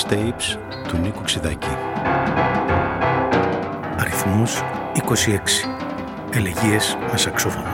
mixtapes του Νίκου Ξιδάκη. Αριθμός 26. Ελεγίες με σαξόφωνο.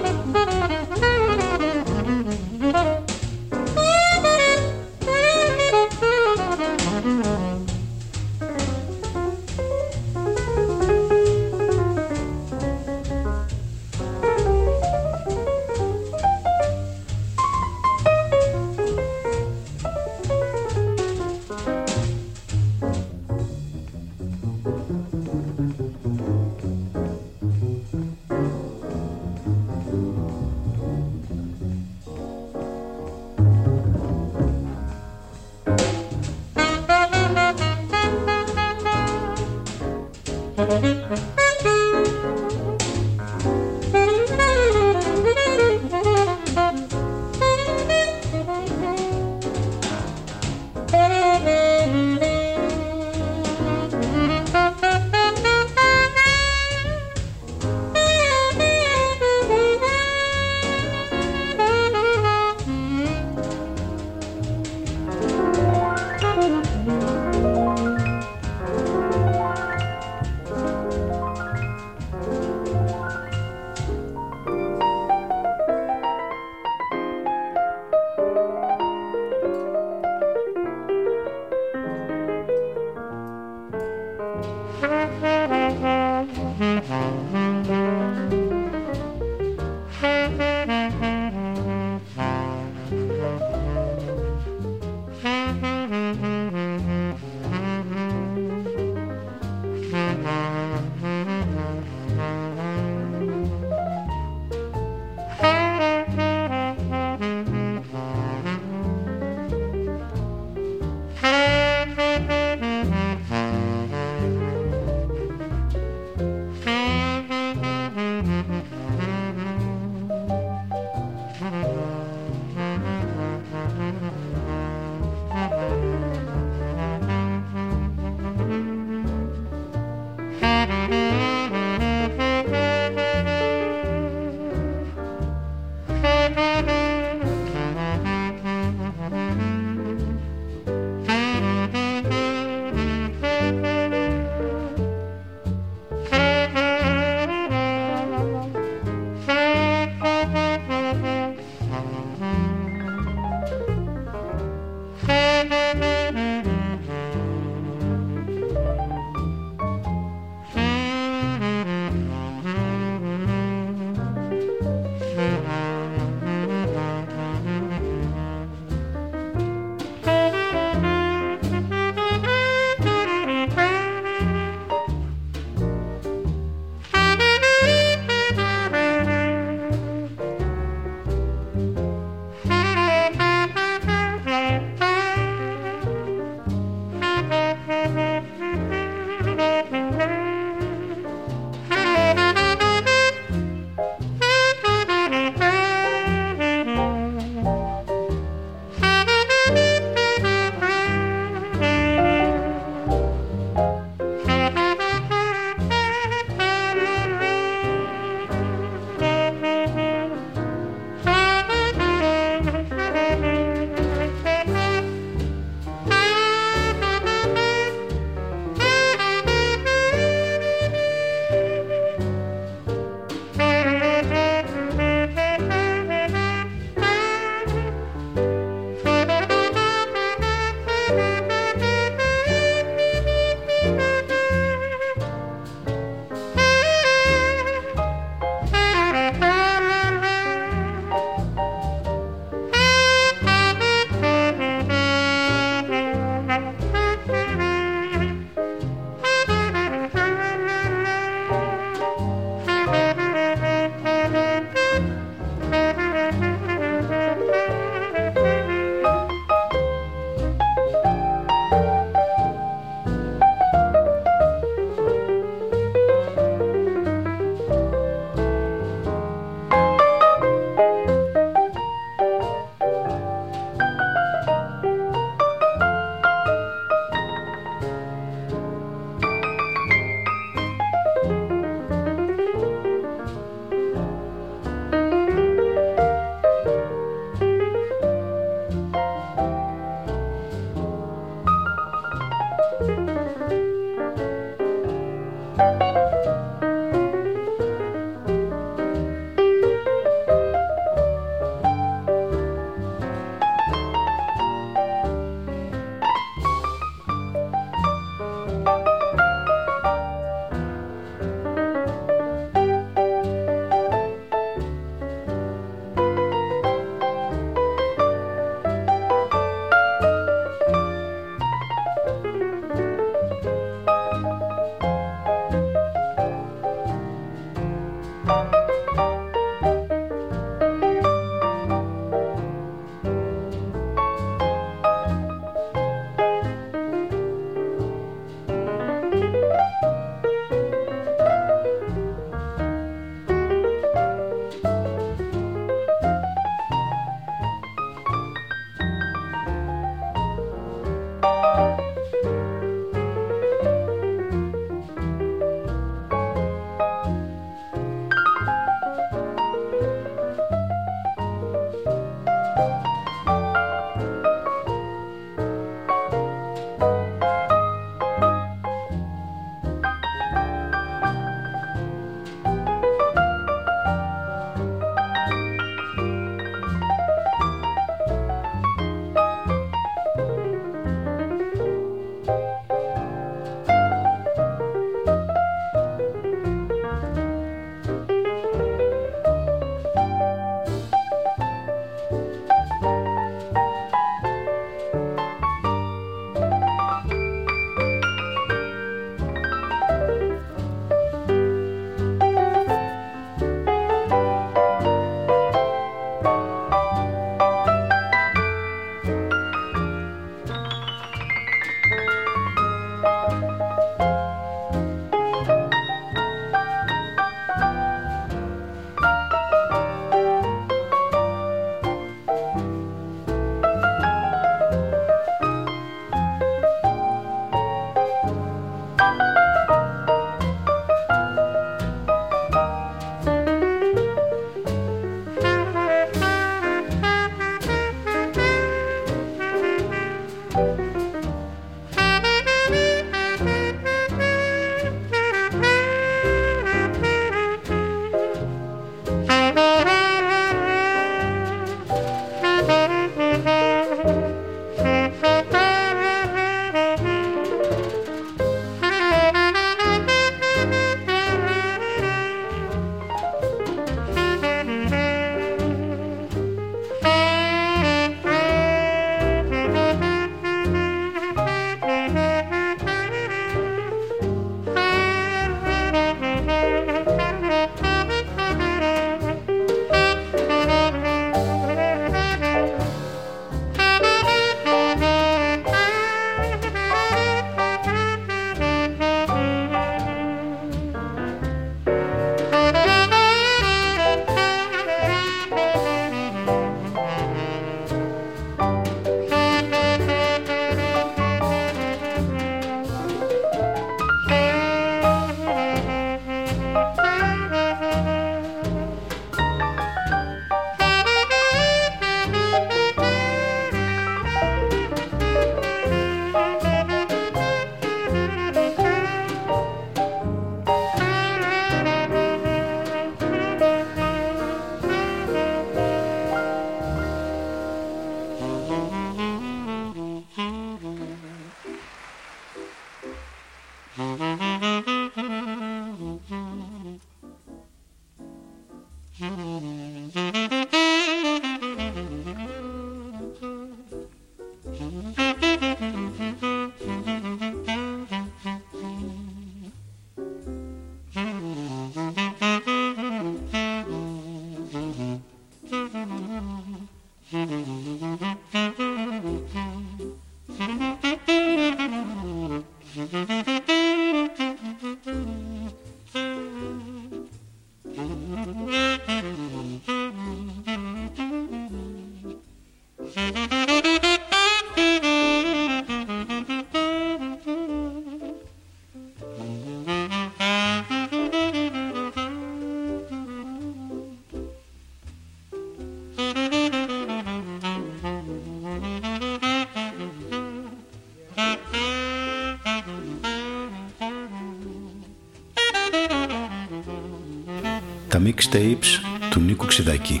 Mixtapes του Νίκου Ξιδάκη.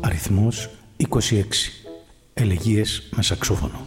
Αριθμός 26. Ελεγίες με σαξόφωνο.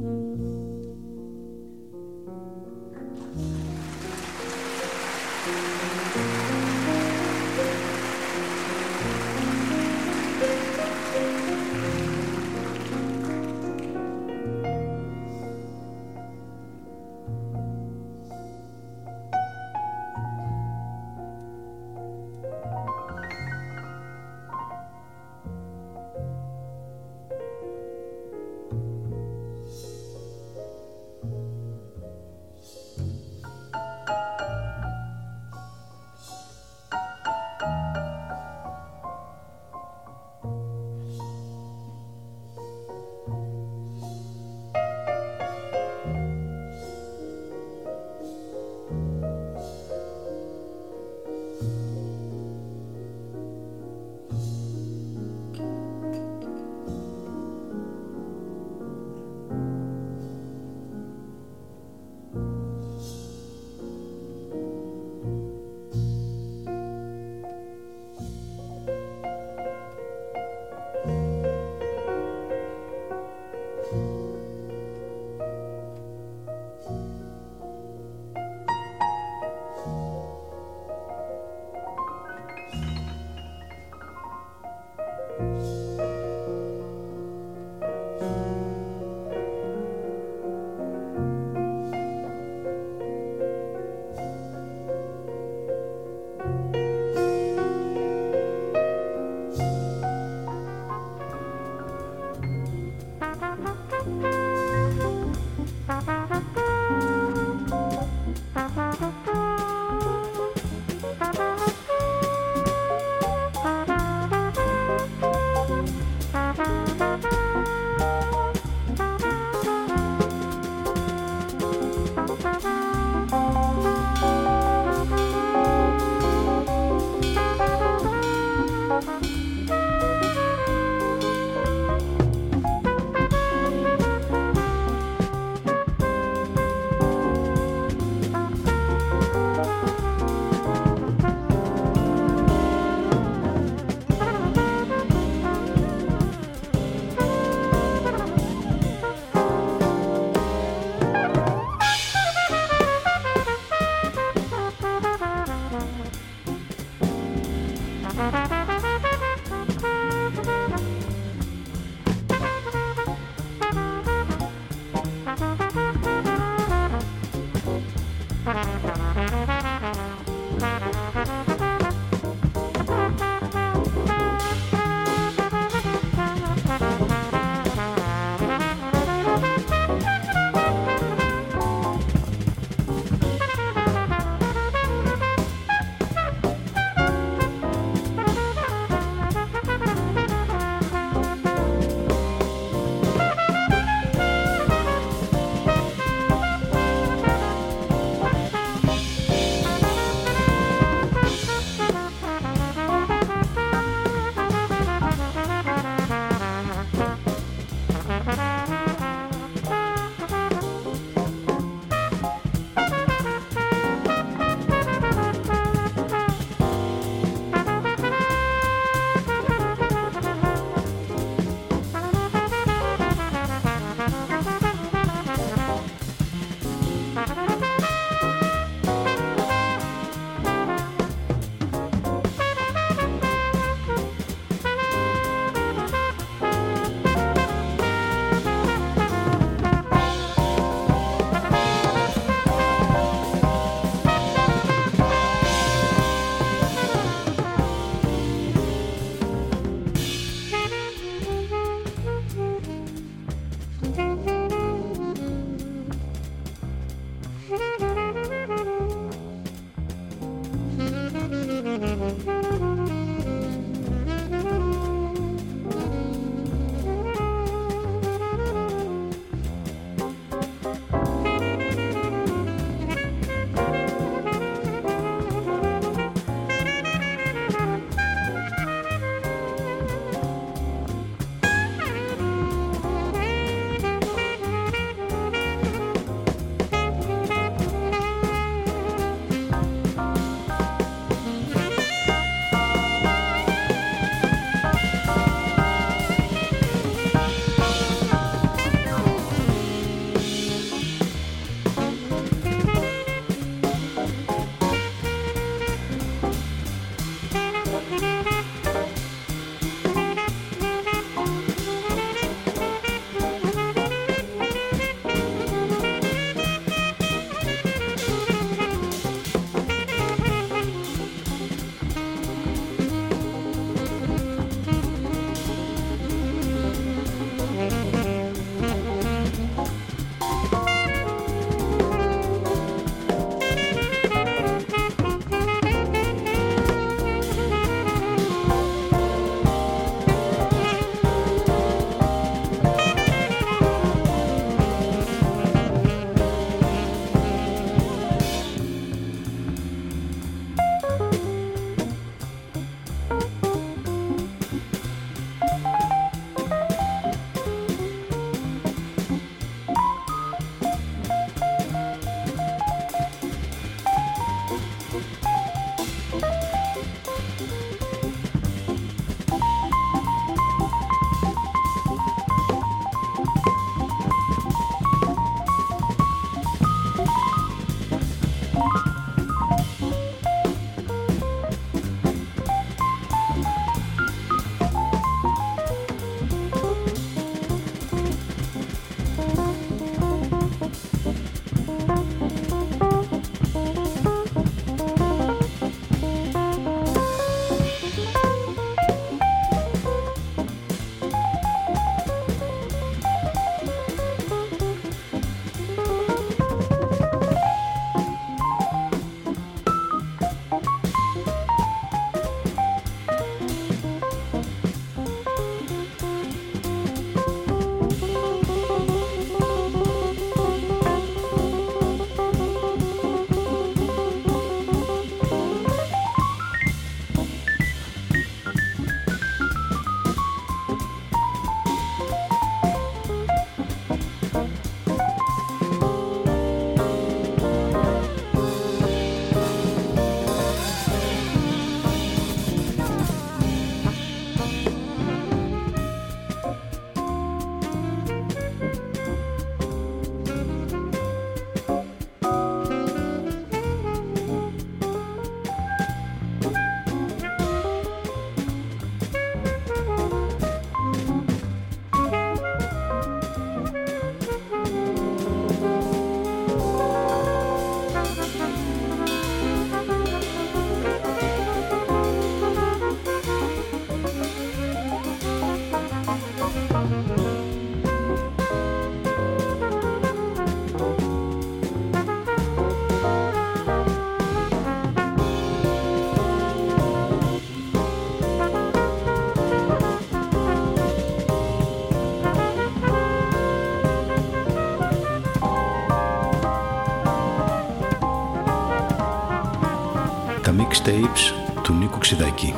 Mixtapes του Νίκου Ξιδάκη.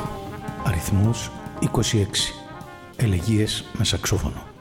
Αριθμός 26. Ελεγίες με σαξόφωνο.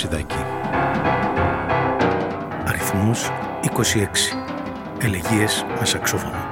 Του Νίκου Ξιδάκη. Αριθμός 26. Ελεγίες με σαξόφωνο.